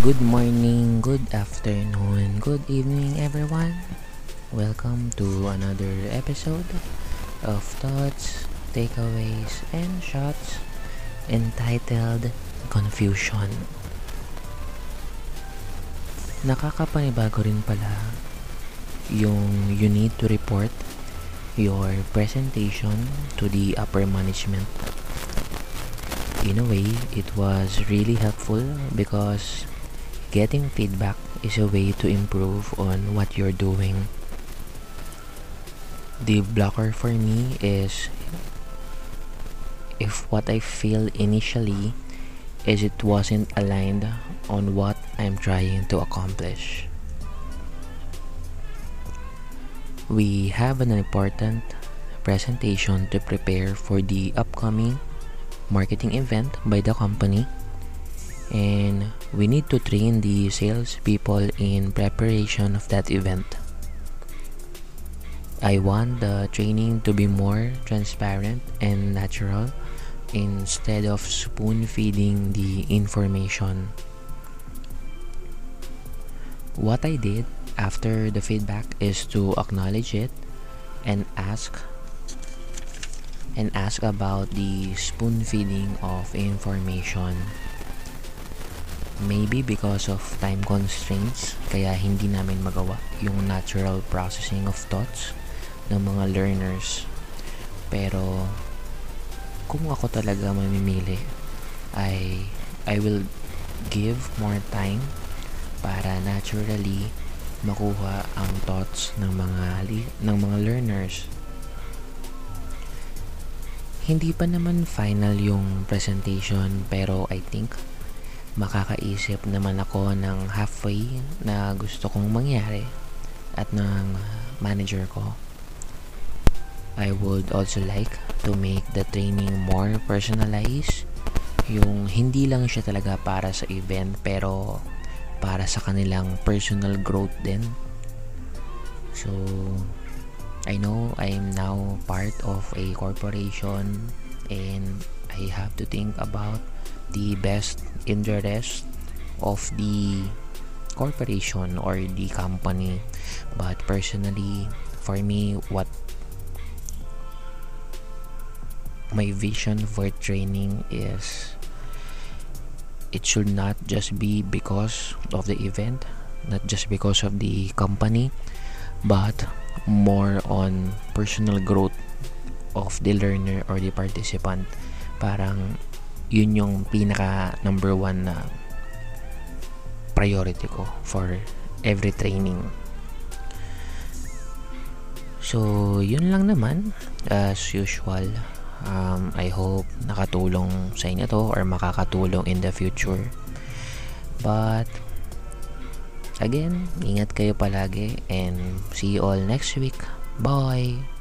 Good morning, good afternoon, good evening, everyone. Welcome to another episode of Thoughts, Takeaways, and Shots entitled Confusion. Nakakapanibago rin pala yung you need to report your presentation to the upper management. In a way, it was really helpful because getting feedback is a way to improve on what you're doing. The blocker for me is if what I feel initially is it wasn't aligned on what I'm trying to accomplish. We have an important presentation to prepare for the upcoming marketing event by the company and we need to train the sales people in preparation of that event. I want the training to be more transparent and natural instead of spoon feeding the information. What I did after the feedback is to acknowledge it and ask and ask about the spoon feeding of information. Maybe because of time constraints, kaya hindi namin magawa yung natural processing of thoughts ng mga learners. Pero kung ako talaga mamimili, I I will give more time para naturally makuha ang thoughts ng mga ng mga learners. Hindi pa naman final yung presentation pero I think makakaisip naman ako ng halfway na gusto kong mangyari at ng manager ko. I would also like to make the training more personalized. Yung hindi lang siya talaga para sa event pero para sa kanilang personal growth din. So, I know I am now part of a corporation and I have to think about the best interest of the corporation or the company. But personally for me what my vision for training is it should not just be because of the event not just because of the company but more on personal growth of the learner or the participant. Parang yun yung pinaka number one na priority ko for every training. So yun lang naman as usual. Um, I hope nakatulong sa inyo to or makakatulong in the future. But again ingat kayo palagi and see you all next week. Bye